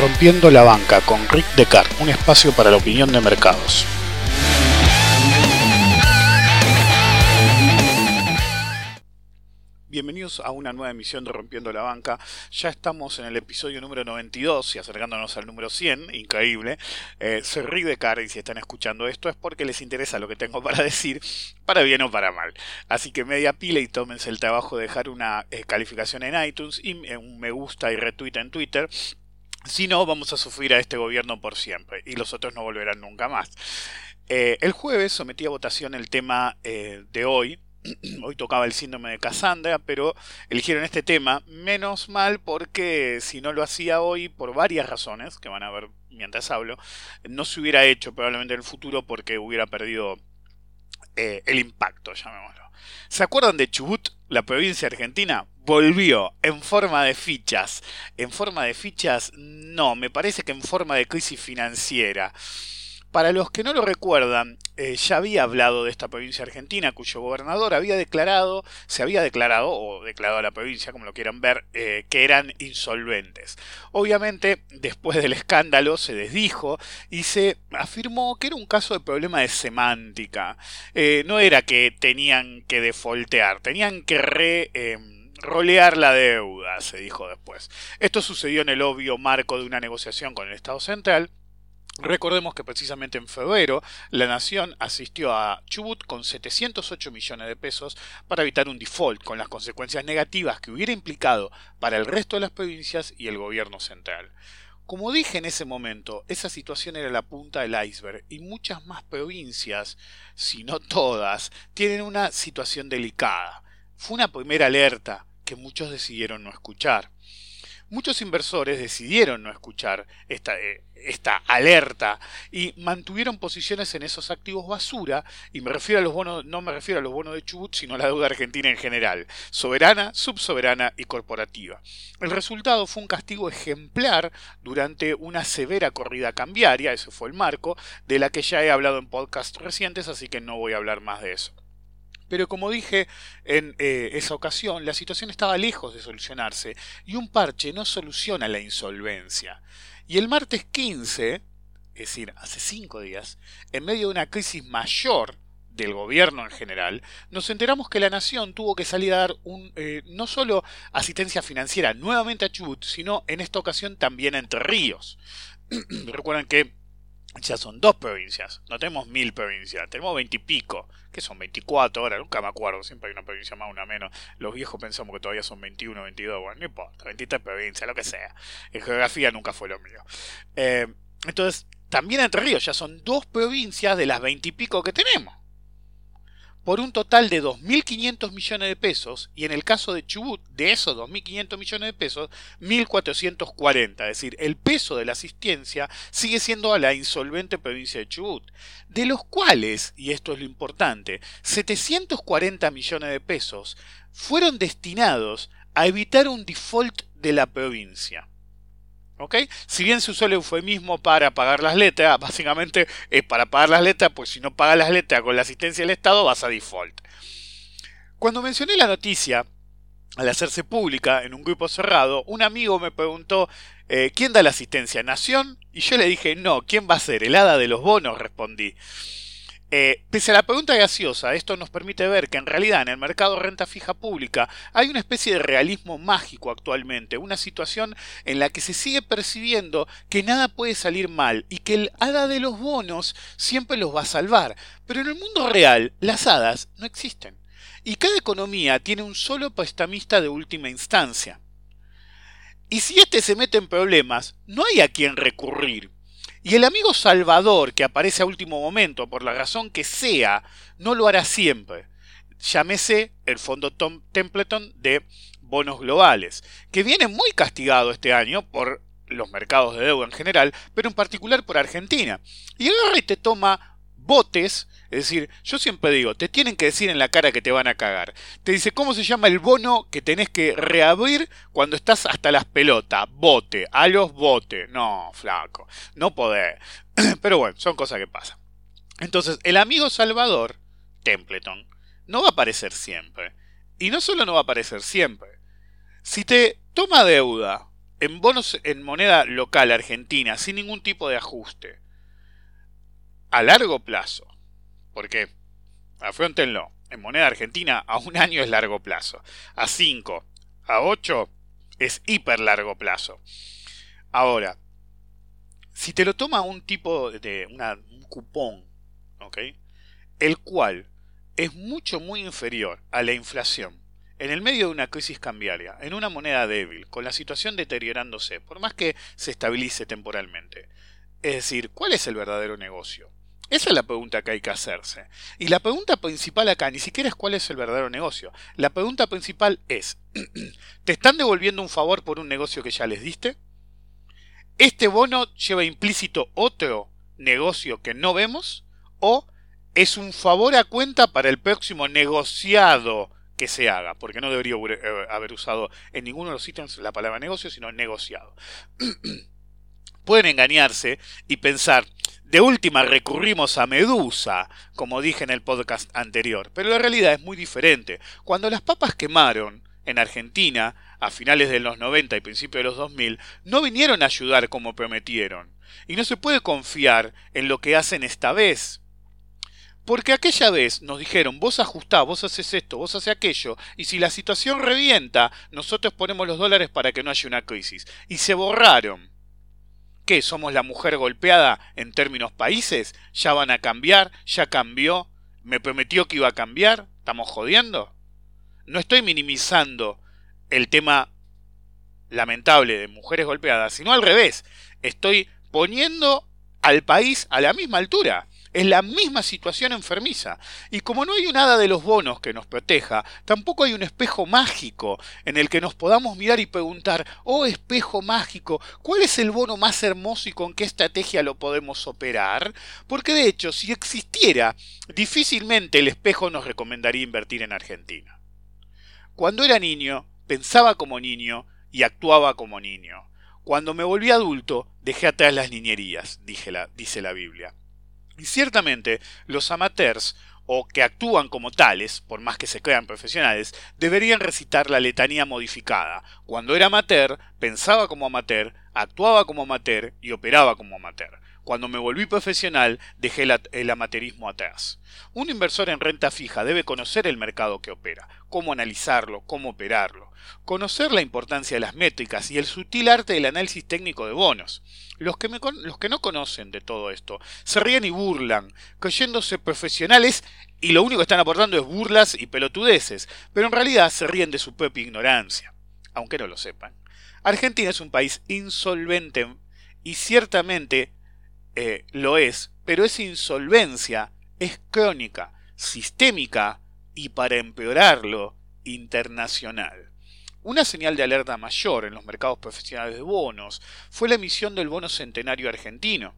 Rompiendo la banca con Rick Descartes, un espacio para la opinión de mercados. A una nueva emisión de Rompiendo la Banca. Ya estamos en el episodio número 92 y acercándonos al número 100, increíble. Eh, soy Rick Descartes y si están escuchando esto es porque les interesa lo que tengo para decir, para bien o para mal. Así que media pila y tómense el trabajo de dejar una eh, calificación en iTunes y un me gusta y retweet en Twitter si no, vamos a sufrir a este gobierno por siempre y los otros no volverán nunca más. Eh, el jueves sometí a votación el tema eh, de hoy. Hoy tocaba el síndrome de Cassandra, pero eligieron este tema. Menos mal porque si no lo hacía hoy, por varias razones, que van a ver mientras hablo, no se hubiera hecho probablemente en el futuro porque hubiera perdido eh, el impacto, llamémoslo. ¿Se acuerdan de Chubut, la provincia argentina? Volvió en forma de fichas. En forma de fichas, no, me parece que en forma de crisis financiera. Para los que no lo recuerdan, eh, ya había hablado de esta provincia argentina, cuyo gobernador había declarado, se había declarado, o declarado a la provincia, como lo quieran ver, eh, que eran insolventes. Obviamente, después del escándalo, se desdijo y se afirmó que era un caso de problema de semántica. Eh, no era que tenían que defoltear, tenían que re rolear la deuda, se dijo después. Esto sucedió en el obvio marco de una negociación con el Estado Central Recordemos que precisamente en febrero la nación asistió a Chubut con 708 millones de pesos para evitar un default con las consecuencias negativas que hubiera implicado para el resto de las provincias y el gobierno central. Como dije en ese momento, esa situación era la punta del iceberg y muchas más provincias, si no todas, tienen una situación delicada. Fue una primera alerta que muchos decidieron no escuchar. Muchos inversores decidieron no escuchar esta, eh, esta alerta y mantuvieron posiciones en esos activos basura, y me refiero a los bonos, no me refiero a los bonos de Chubut, sino a la deuda argentina en general, soberana, subsoberana y corporativa. El resultado fue un castigo ejemplar durante una severa corrida cambiaria, ese fue el marco, de la que ya he hablado en podcasts recientes, así que no voy a hablar más de eso. Pero como dije en eh, esa ocasión, la situación estaba lejos de solucionarse y un parche no soluciona la insolvencia. Y el martes 15, es decir, hace cinco días, en medio de una crisis mayor del gobierno en general, nos enteramos que la nación tuvo que salir a dar un, eh, no solo asistencia financiera nuevamente a Chubut, sino en esta ocasión también a Entre Ríos. Recuerden que ya son dos provincias, no tenemos mil provincias, tenemos veintipico, que son veinticuatro ahora, nunca me acuerdo, siempre hay una provincia más, una menos. Los viejos pensamos que todavía son veintiuno, veintidós, bueno, no importa, veintitrés provincias, lo que sea. En geografía nunca fue lo mío. Eh, entonces, también Entre Ríos ya son dos provincias de las veintipico que tenemos por un total de 2.500 millones de pesos y en el caso de Chubut, de esos 2.500 millones de pesos, 1.440. Es decir, el peso de la asistencia sigue siendo a la insolvente provincia de Chubut, de los cuales, y esto es lo importante, 740 millones de pesos fueron destinados a evitar un default de la provincia. Si bien se usó el eufemismo para pagar las letras, básicamente es para pagar las letras, pues si no pagas las letras con la asistencia del Estado vas a default. Cuando mencioné la noticia, al hacerse pública en un grupo cerrado, un amigo me preguntó eh, ¿quién da la asistencia? ¿Nación? Y yo le dije no, ¿quién va a ser? ¿El hada de los bonos? respondí. Eh, pese a la pregunta gaseosa, esto nos permite ver que en realidad en el mercado renta fija pública hay una especie de realismo mágico actualmente, una situación en la que se sigue percibiendo que nada puede salir mal y que el hada de los bonos siempre los va a salvar. Pero en el mundo real, las hadas no existen. Y cada economía tiene un solo prestamista de última instancia. Y si éste se mete en problemas, no hay a quien recurrir. Y el amigo Salvador, que aparece a último momento, por la razón que sea, no lo hará siempre. Llámese el Fondo Tom Templeton de bonos globales, que viene muy castigado este año por los mercados de deuda en general, pero en particular por Argentina. Y y te toma botes, es decir, yo siempre digo, te tienen que decir en la cara que te van a cagar. Te dice, ¿cómo se llama el bono que tenés que reabrir cuando estás hasta las pelotas? Bote, a los botes. No, flaco, no podés. Pero bueno, son cosas que pasan. Entonces, el amigo Salvador, Templeton, no va a aparecer siempre. Y no solo no va a aparecer siempre. Si te toma deuda en bonos en moneda local argentina sin ningún tipo de ajuste a largo plazo, porque afrontenlo, en moneda argentina a un año es largo plazo, a cinco, a ocho es hiper largo plazo. Ahora, si te lo toma un tipo de un cupón. El cual es mucho muy inferior a la inflación en el medio de una crisis cambiaria, en una moneda débil, con la situación deteriorándose, por más que se estabilice temporalmente. Es decir, ¿cuál es el verdadero negocio? Esa es la pregunta que hay que hacerse. Y la pregunta principal acá ni siquiera es cuál es el verdadero negocio. La pregunta principal es, ¿te están devolviendo un favor por un negocio que ya les diste? ¿Este bono lleva implícito otro negocio que no vemos? ¿O es un favor a cuenta para el próximo negociado que se haga, porque no debería eh, haber usado en ninguno de los ítems la palabra negocio, sino negociado. Pueden engañarse y pensar, de última recurrimos a Medusa, como dije en el podcast anterior, pero la realidad es muy diferente. Cuando las papas quemaron en Argentina, a finales de los 90 y principios de los 2000, no vinieron a ayudar como prometieron. Y no se puede confiar en lo que hacen esta vez, porque aquella vez nos dijeron, vos ajustás, vos haces esto, vos haces aquello, y si la situación revienta, nosotros ponemos los dólares para que no haya una crisis. Y se borraron. ¿Qué? ¿Somos la mujer golpeada en términos países? ¿Ya van a cambiar? ¿Ya cambió? ¿Me prometió que iba a cambiar? ¿Estamos jodiendo? No estoy minimizando el tema lamentable de mujeres golpeadas, sino al revés. Estoy poniendo al país a la misma altura. Es la misma situación enfermiza. Y como no hay nada de los bonos que nos proteja, tampoco hay un espejo mágico en el que nos podamos mirar y preguntar, oh espejo mágico, ¿cuál es el bono más hermoso y con qué estrategia lo podemos operar? Porque de hecho, si existiera, difícilmente el espejo nos recomendaría invertir en Argentina. Cuando era niño, pensaba como niño y actuaba como niño. Cuando me volví adulto, dejé atrás las niñerías, dice la Biblia. Y ciertamente los amateurs, o que actúan como tales, por más que se crean profesionales, deberían recitar la letanía modificada. Cuando era amateur, pensaba como amateur, actuaba como amateur y operaba como amateur. Cuando me volví profesional, dejé el amateurismo atrás. Un inversor en renta fija debe conocer el mercado que opera, cómo analizarlo, cómo operarlo, conocer la importancia de las métricas y el sutil arte del análisis técnico de bonos. Los que, los que no conocen de todo esto se ríen y burlan, creyéndose profesionales y lo único que están aportando es burlas y pelotudeces, pero en realidad se ríen de su propia ignorancia, aunque no lo sepan. Argentina es un país insolvente y ciertamente eh, lo es, pero esa insolvencia es crónica, sistémica y para empeorarlo, internacional. Una señal de alerta mayor en los mercados profesionales de bonos fue la emisión del bono centenario argentino.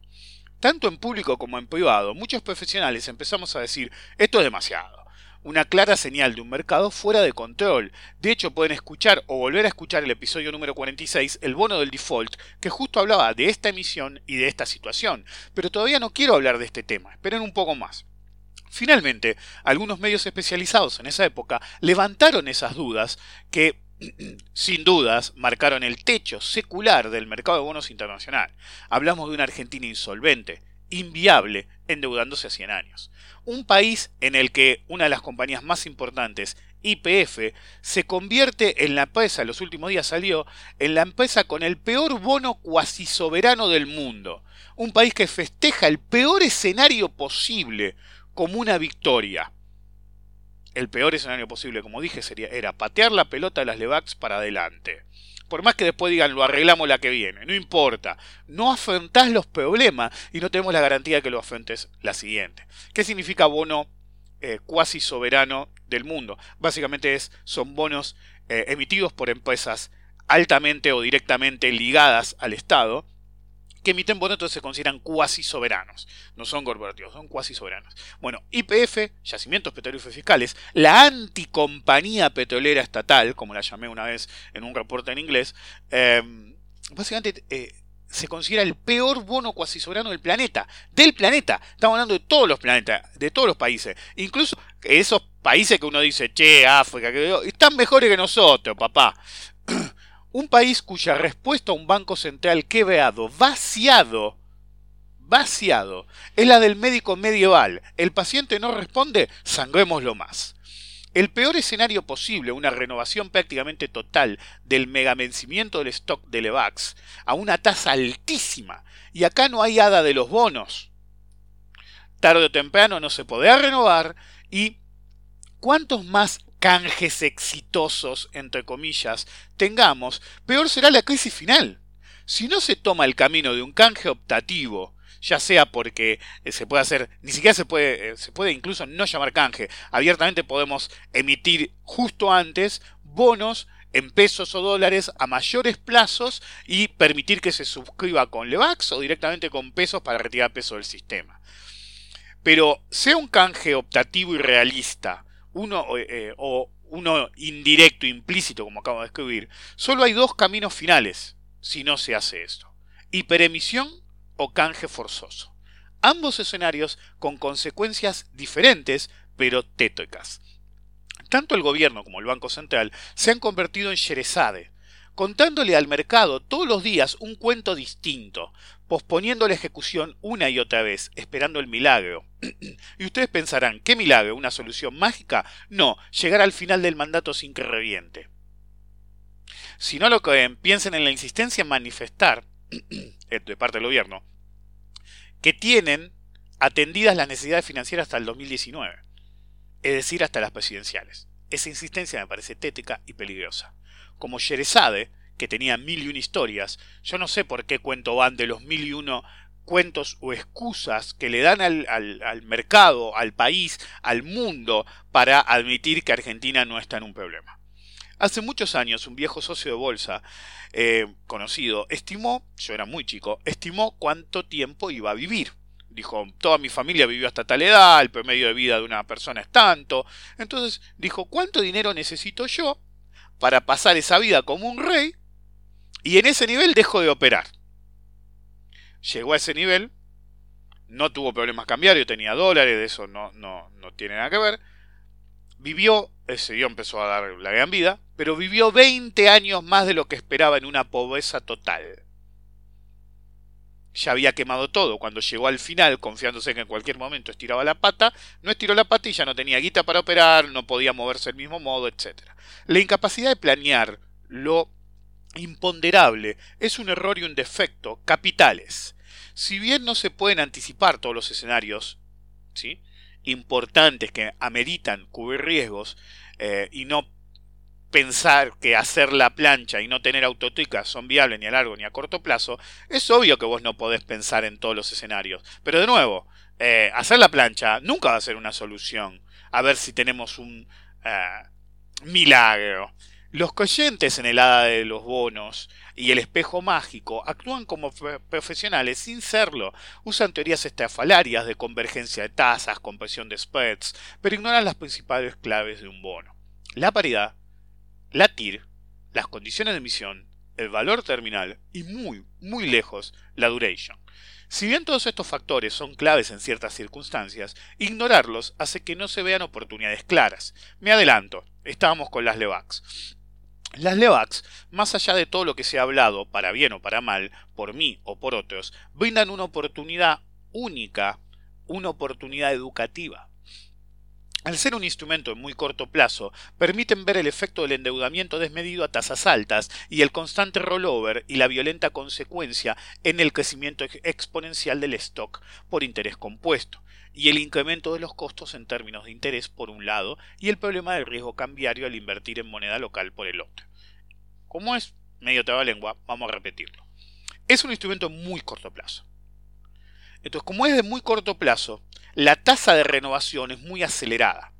Tanto en público como en privado, muchos profesionales empezamos a decir, esto es demasiado una clara señal de un mercado fuera de control. De hecho, pueden escuchar o volver a escuchar el episodio número 46, el bono del default, que justo hablaba de esta emisión y de esta situación. Pero todavía no quiero hablar de este tema, esperen un poco más. Finalmente, algunos medios especializados en esa época levantaron esas dudas que sin dudas, marcaron el techo secular del mercado de bonos internacional. Hablamos de una Argentina insolvente, inviable, endeudándose a 100 años. Un país en el que una de las compañías más importantes, IPF, se convierte en la empresa, los últimos días salió, en la empresa con el peor bono cuasi soberano del mundo. Un país que festeja el peor escenario posible como una victoria. El peor escenario posible, como dije, sería, era patear la pelota de las Levax para adelante por más que después digan lo arreglamos la que viene, no importa, no afrontás los problemas y no tenemos la garantía de que lo afrontes la siguiente. ¿Qué significa bono eh, cuasi soberano del mundo? Básicamente es, son bonos eh, emitidos por empresas altamente o directamente ligadas al Estado, que emiten bonos, entonces se consideran cuasi soberanos. No son corporativos, son cuasi soberanos. Bueno, IPF, Yacimientos Petrolíferos Fiscales, la anticompañía petrolera estatal, como la llamé una vez en un reporte en inglés, eh, básicamente eh, se considera el peor bono cuasi soberano del planeta. Del planeta. Estamos hablando de todos los planetas, de todos los países. Incluso esos países que uno dice, che, África, que están mejores que nosotros, papá. un país cuya respuesta a un banco central quebrado, vaciado, vaciado, es la del médico medieval. El paciente no responde, sangrémoslo más. El peor escenario posible, una renovación prácticamente total del megavencimiento del stock de Levax a una tasa altísima. Y acá no hay hada de los bonos. Tarde o temprano no se podrá renovar y cuantos más canjes exitosos, entre comillas, tengamos, peor será la crisis final. Si no se toma el camino de un canje optativo, ya sea porque eh, se puede hacer, ni siquiera se puede, eh, se puede incluso no llamar canje, abiertamente podemos emitir justo antes bonos en pesos o dólares a mayores plazos y permitir que se suscriba con Levax o directamente con pesos para retirar peso del sistema. Pero sea un canje optativo y realista, uno eh, o uno indirecto, implícito, como acabo de escribir, solo hay dos caminos finales si no se hace esto. Hiperemisión o canje forzoso. Ambos escenarios con consecuencias diferentes, pero tétricas. Tanto el gobierno como el Banco Central se han convertido en Sherezade, contándole al mercado todos los días un cuento distinto, posponiendo la ejecución una y otra vez, esperando el milagro. y ustedes pensarán, ¿qué milagro? ¿Una solución mágica? No, llegar al final del mandato sin que reviente. Si no lo creen, piensen en la insistencia en manifestar eh, de parte del gobierno, que tienen atendidas las necesidades financieras hasta el 2019, es decir, hasta las presidenciales. Esa insistencia me parece tétrica y peligrosa. Como Sherezade, que tenía mil y una historias, yo no sé por qué cuento van de los mil y uno cuentos o excusas que le dan al, al, mercado, al país, al mundo, para admitir que Argentina no está en un problema. Hace muchos años un viejo socio de bolsa eh, conocido estimó, yo era muy chico, estimó cuánto tiempo iba a vivir. Dijo, toda mi familia vivió hasta tal edad, el promedio de vida de una persona es tanto. Entonces dijo, ¿cuánto dinero necesito yo para pasar esa vida como un rey? Y en ese nivel dejo de operar. Llegó a ese nivel, no tuvo problemas cambiarios, tenía dólares, de eso no, no, no tiene nada que ver. Vivió, ese día empezó a dar la gran vida, pero vivió 20 años más de lo que esperaba en una pobreza total. Ya había quemado todo. Cuando llegó al final, confiándose que en cualquier momento estiraba la pata, no estiró la pata y ya no tenía guita para operar, no podía moverse del mismo modo, etc. La incapacidad de planear lo imponderable es un error y un defecto capitales. Si bien no se pueden anticipar todos los escenarios, ¿sí? importantes que ameritan cubrir riesgos eh, y no pensar que hacer la plancha y no tener autoticas son viables ni a largo ni a corto plazo, es obvio que vos no podés pensar en todos los escenarios. Pero de nuevo, eh, hacer la plancha nunca va a ser una solución. A ver si tenemos un eh, milagro. Los coyentes en el hada de los bonos y el espejo mágico actúan como profesionales sin serlo. Usan teorías estrafalarias de convergencia de tasas, compresión de spreads, pero ignoran las principales claves de un bono. La paridad, la TIR, las condiciones de emisión, el valor terminal y muy, muy lejos, la duration. Si bien todos estos factores son claves en ciertas circunstancias, ignorarlos hace que no se vean oportunidades claras. Me adelanto, estábamos con las Levax. Las Levax, más allá de todo lo que se ha hablado, para bien o para mal, por mí o por otros, brindan una oportunidad única, una oportunidad educativa. Al ser un instrumento en muy corto plazo, permiten ver el efecto del endeudamiento desmedido a tasas altas y el constante rollover y la violenta consecuencia en el crecimiento exponencial del stock por interés compuesto, y el incremento de los costos en términos de interés por un lado y el problema del riesgo cambiario al invertir en moneda local por el otro. Como es medio lengua, vamos a repetirlo. Es un instrumento muy corto plazo. Entonces, como es de muy corto plazo, la tasa de renovación es muy acelerada.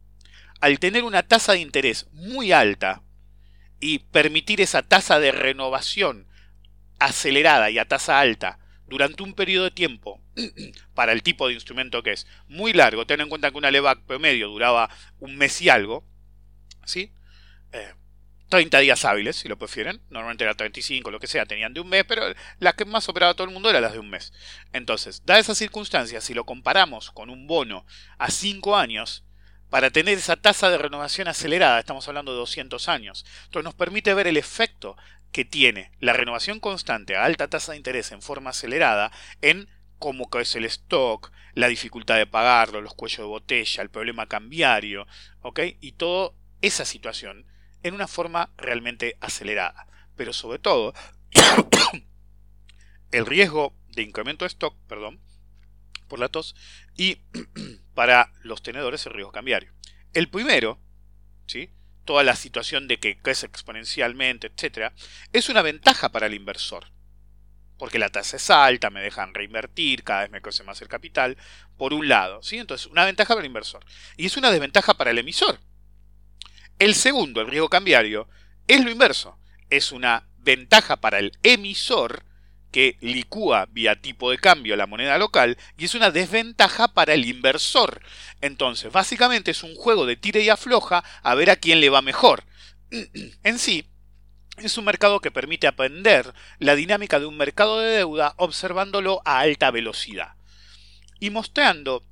Al tener una tasa de interés muy alta y permitir esa tasa de renovación acelerada y a tasa alta durante un periodo de tiempo, para el tipo de instrumento que es, muy largo, ten en cuenta que una LEVAC promedio duraba un mes y algo, ¿sí? 30 eh, días hábiles, si lo prefieren. Normalmente era 35, lo que sea, tenían de un mes, pero las que más operaba todo el mundo eran las de un mes. Entonces, dadas esas circunstancias, si lo comparamos con un bono a 5 años, para tener esa tasa de renovación acelerada, estamos hablando de 200 años, entonces nos permite ver el efecto que tiene la renovación constante a alta tasa de interés en forma acelerada en cómo es el stock, la dificultad de pagarlo, los cuellos de botella, el problema cambiario, ¿ok? Y toda esa situación en una forma realmente acelerada. Pero sobre todo, el riesgo de incremento de stock, perdón, por la tos, y para los tenedores el riesgo cambiario. El primero, ¿sí? Toda la situación de que crece exponencialmente, etc., es una ventaja para el inversor. Porque la tasa es alta, me dejan reinvertir, cada vez me crece más el capital, por un lado. ¿sí? Entonces, una ventaja para el inversor. Y es una desventaja para el emisor. El segundo, el riesgo cambiario, es lo inverso. Es una ventaja para el emisor que licúa vía tipo de cambio la moneda local y es una desventaja para el inversor. Entonces, básicamente es un juego de tira y afloja a ver a quién le va mejor. en sí, es un mercado que permite aprender la dinámica de un mercado de deuda observándolo a alta velocidad y mostrando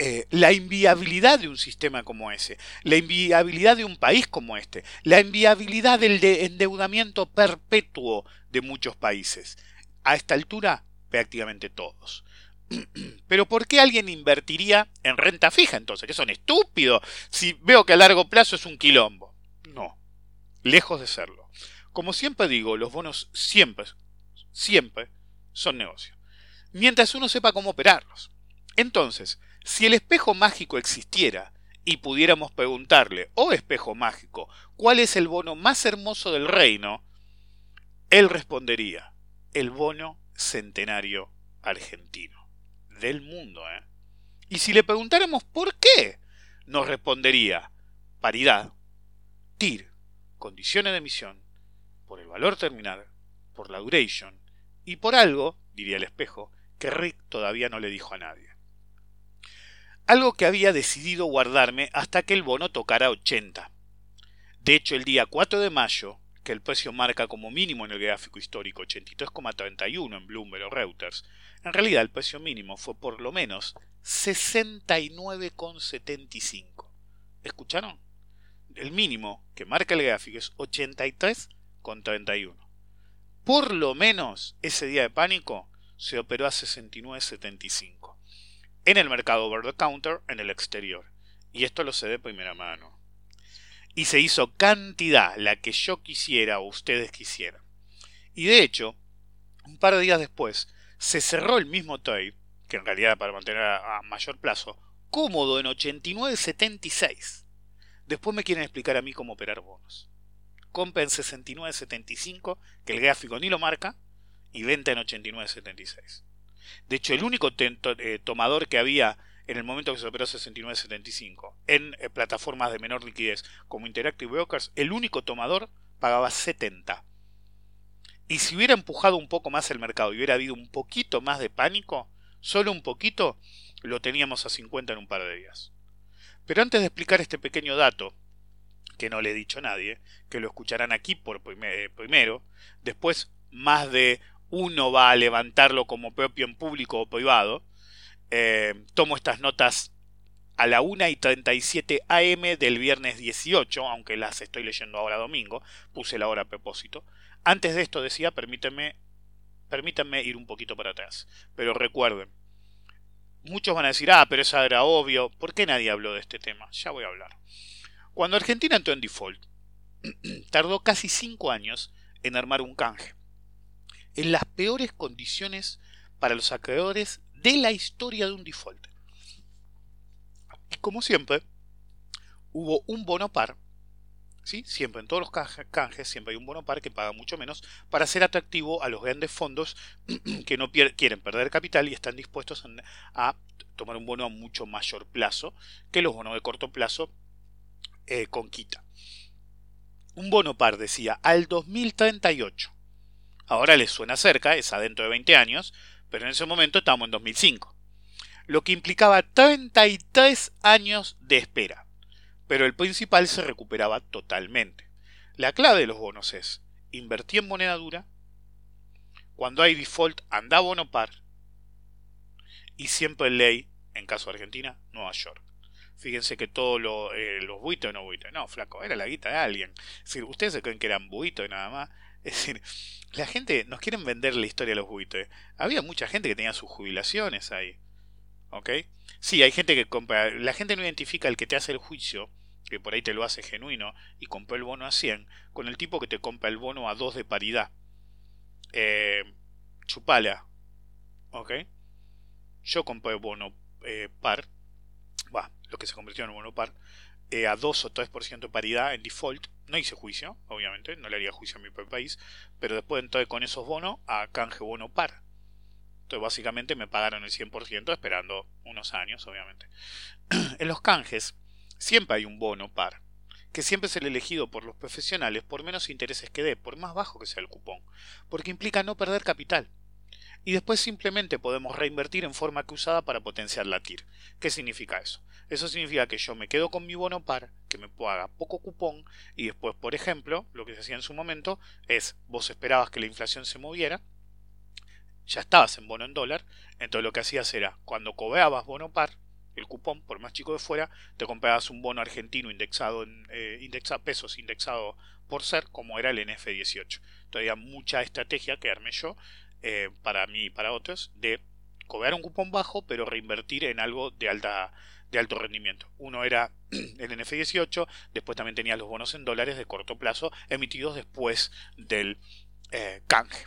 eh, la inviabilidad de un sistema como ese, la inviabilidad de un país como este, la inviabilidad del endeudamiento perpetuo de muchos países. A esta altura, prácticamente todos. Pero ¿por qué alguien invertiría en renta fija entonces? ¿Que son estúpidos? Si veo que a largo plazo es un quilombo. No, lejos de serlo. Como siempre digo, los bonos siempre, siempre son negocios. Mientras uno sepa cómo operarlos. Entonces, si el espejo mágico existiera y pudiéramos preguntarle, oh espejo mágico, ¿cuál es el bono más hermoso del reino? Él respondería, el bono centenario argentino. Del mundo, ¿eh? Y si le preguntáramos por qué, nos respondería, paridad, TIR, condiciones de emisión, por el valor terminal, por la duration, y por algo, diría el espejo, que Rick todavía no le dijo a nadie algo que había decidido guardarme hasta que el bono tocara 80. De hecho, el día 4 de mayo, que el precio marca como mínimo en el gráfico histórico 83,31 en Bloomberg o Reuters, en realidad el precio mínimo fue por lo menos 69,75. ¿Escucharon? El mínimo que marca el gráfico es 83,31. Por lo menos ese día de pánico se operó a 69,75 en el mercado over the counter en el exterior. Y esto lo sé de primera mano. Y se hizo cantidad, la que yo quisiera o ustedes quisieran. Y de hecho, un par de días después, se cerró el mismo trade, que en realidad para mantener a, mayor plazo, cómodo en 89.76. Después me quieren explicar a mí cómo operar bonos. Compra en 69.75, que el gráfico ni lo marca, y venta en 89.76. De hecho, el único eh, tomador que había en el momento que se operó 69.75 en eh, plataformas de menor liquidez como Interactive Brokers, el único tomador pagaba 70. Y si hubiera empujado un poco más el mercado y hubiera habido un poquito más de pánico, solo un poquito, lo teníamos a 50 en un par de días. Pero antes de explicar este pequeño dato, que no le he dicho a nadie, que lo escucharán aquí por eh, primero, después más de uno va a levantarlo como propio en público o privado. Eh, tomo estas notas a la 1 y 37 am del viernes 18, aunque las estoy leyendo ahora domingo, puse la hora a propósito. Antes de esto decía, permítanme, permítanme ir un poquito para atrás. Pero recuerden, muchos van a decir, ah, pero eso era obvio, ¿por qué nadie habló de este tema? Ya voy a hablar. Cuando Argentina entró en default, tardó casi 5 años en armar un canje en las peores condiciones para los acreedores de la historia de un default. Y como siempre, hubo un bono par, ¿sí? siempre en todos los canjes, siempre hay un bono par que paga mucho menos para ser atractivo a los grandes fondos que no quieren perder capital y están dispuestos a tomar un bono a mucho mayor plazo que los bonos de corto plazo eh, con quita. Un bono par decía al 2038 Ahora les suena cerca, es adentro de 20 años, pero en ese momento estábamos en 2005. Lo que implicaba 33 años de espera. Pero el principal se recuperaba totalmente. La clave de los bonos es invertir en moneda dura, cuando hay default anda bono par y siempre ley, en caso de Argentina, Nueva York. Fíjense que todos lo, eh, los buitos no buitos, no, flaco, era la guita de alguien. Decir, ustedes se creen que eran buitos nada más. Es decir, la gente nos quieren vender la historia de los buitos. Había mucha gente que tenía sus jubilaciones ahí. ¿Ok? Sí, hay gente que compra. La gente no identifica el que te hace el juicio, que por ahí te lo hace genuino, y compró el bono a 100, con el tipo que te compra el bono a 2 de paridad. Eh, chupala. ¿Ok? Yo compré bono eh, par, va, lo que se convirtió en bono par, eh, a 2 o 3% de paridad en default. No hice juicio, obviamente, no le haría juicio a mi propio país, pero después entré con esos bonos a canje bono par. Entonces básicamente me pagaron el 100% esperando unos años, obviamente. en los canjes siempre hay un bono par, que siempre es el elegido por los profesionales por menos intereses que dé, por más bajo que sea el cupón, porque implica no perder capital y después simplemente podemos reinvertir en forma cruzada para potenciar la TIR. ¿Qué significa eso? Eso significa que yo me quedo con mi bono par, que me paga poco cupón, y después, por ejemplo, lo que se hacía en su momento es, vos esperabas que la inflación se moviera, ya estabas en bono en dólar, entonces lo que hacías era, cuando cobrabas bono par, el cupón, por más chico de fuera, te comprabas un bono argentino indexado en eh, pesos indexado por ser, como era el NF18. Todavía mucha estrategia que armé yo eh, para mí y para otros, de cobrar un cupón bajo, pero reinvertir en algo de alta de alto rendimiento. Uno era el NF18, después también tenía los bonos en dólares de corto plazo emitidos después del eh, canje.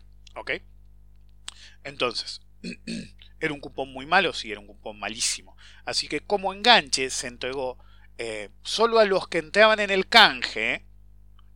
Entonces, ¿era un cupón muy malo? Sí, era un cupón malísimo. Así que como enganche se entregó eh, solo a los que entraban en el canje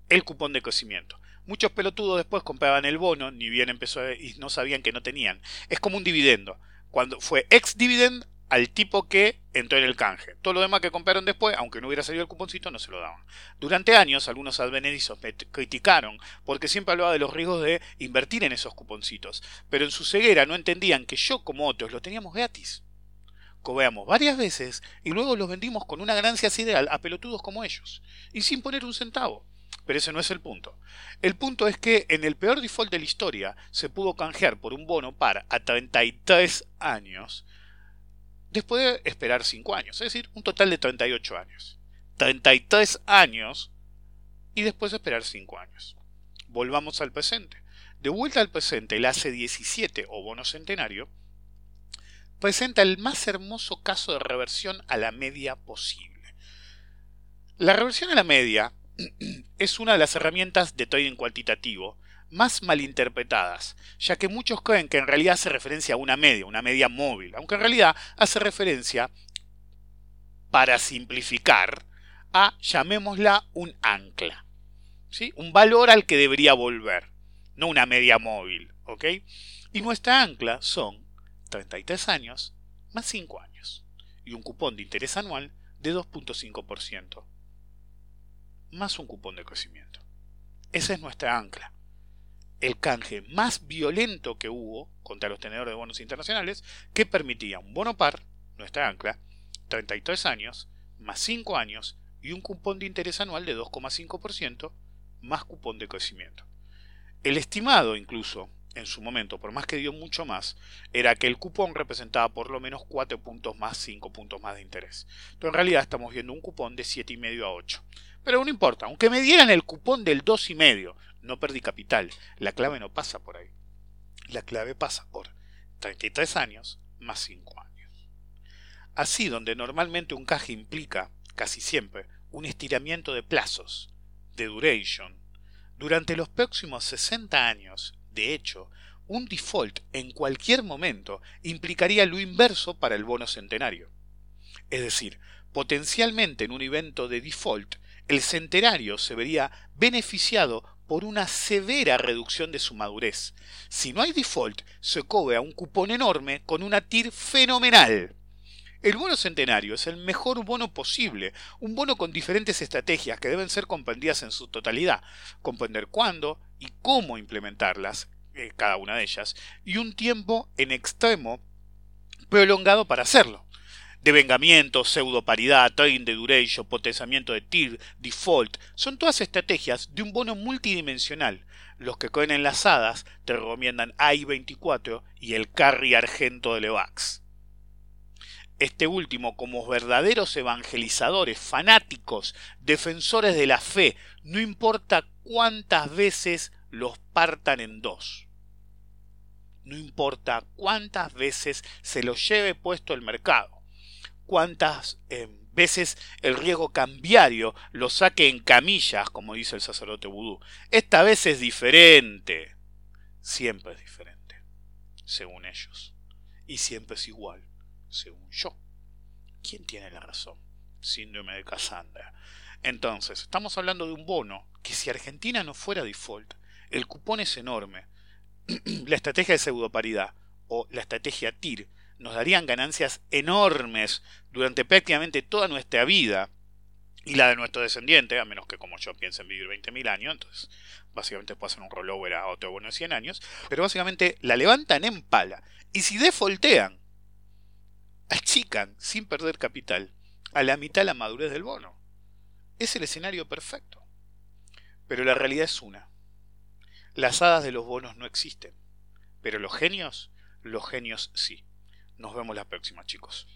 el cupón de crecimiento. Muchos pelotudos después compraban el bono, ni bien empezó y no sabían que no tenían. Es como un dividendo. Cuando fue ex dividend al tipo que entró en el canje. Todo lo demás que compraron después, aunque no hubiera salido el cuponcito, no se lo daban. Durante años, algunos advenedizos me criticaron porque siempre hablaba de los riesgos de invertir en esos cuponcitos. Pero en su ceguera no entendían que yo, como otros, lo teníamos gratis. Cobramos varias veces y luego los vendimos con una ganancia ideal a pelotudos como ellos. Y sin poner un centavo. Pero ese no es el punto. El punto es que en el peor default de la historia se pudo canjear por un bono par a 33 años después de esperar 5 años, es decir, un total de 38 años. 33 años y después de esperar 5 años. Volvamos al presente. De vuelta al presente, el AC17 o bono centenario presenta el más hermoso caso de reversión a la media posible. La reversión a la media es una de las herramientas de trading cuantitativo más malinterpretadas, ya que muchos creen que en realidad hace referencia a una media, una media móvil, aunque en realidad hace referencia, para simplificar, a, llamémosla, un ancla, ¿sí? un valor al que debería volver, no una media móvil. ¿ok? Y nuestra ancla son 33 años más 5 años y un cupón de interés anual de 2.5% más un cupón de crecimiento. Esa es nuestra ancla. El canje más violento que hubo contra los tenedores de bonos internacionales que permitía un bono par, nuestra ancla, 33 años, más 5 años y un cupón de interés anual de 2,5% más cupón de crecimiento. El estimado incluso, en su momento, por más que dio mucho más, era que el cupón representaba por lo menos 4 puntos más, 5 puntos más de interés. Pero en realidad estamos viendo un cupón de 7,5 a 8. Pero no importa, aunque me dieran el cupón del 2,5, no perdí capital. La clave no pasa por ahí. La clave pasa por 33 años más 5 años. Así, donde normalmente un caje implica, casi siempre, un estiramiento de plazos, de duration, durante los próximos 60 años, de hecho, un default en cualquier momento implicaría lo inverso para el bono centenario. Es decir, potencialmente en un evento de default, el centenario se vería beneficiado por una severa reducción de su madurez. Si no hay default, se cobra un cupón enorme con una TIR fenomenal. El bono centenario es el mejor bono posible, un bono con diferentes estrategias que deben ser comprendidas en su totalidad, comprender cuándo y cómo implementarlas, eh, cada una de ellas, y un tiempo en extremo prolongado para hacerlo. Devengamiento, pseudo-paridad, trading de duration, potenciamiento de TIR, default, son todas estrategias de un bono multidimensional. Los que cogen enlazadas te recomiendan AI24 y el carry argento de Levax. Este último, como verdaderos evangelizadores, fanáticos, defensores de la fe, no importa cuántas veces los partan en dos. No importa cuántas veces se los lleve puesto el mercado, cuántas eh, veces el riesgo cambiario lo saque en camillas, como dice el sacerdote vudú. Esta vez es diferente. Siempre es diferente, según ellos. Y siempre es igual, según yo. ¿Quién tiene la razón? Síndrome de Cassandra. Entonces, estamos hablando de un bono que si Argentina no fuera default, el cupón es enorme. la estrategia de pseudoparidad o la estrategia TIR nos darían ganancias enormes durante prácticamente toda nuestra vida y la de nuestro descendiente, a menos que como yo piensen vivir 20.000 años, entonces básicamente puedo hacer un rollover a otro bono de 100 años, pero básicamente la levantan en pala y si defoltean, achican sin perder capital a la mitad la madurez del bono. Es el escenario perfecto. Pero la realidad es una. Las hadas de los bonos no existen. Pero los genios, los genios sí. Nos vemos la próxima, chicos.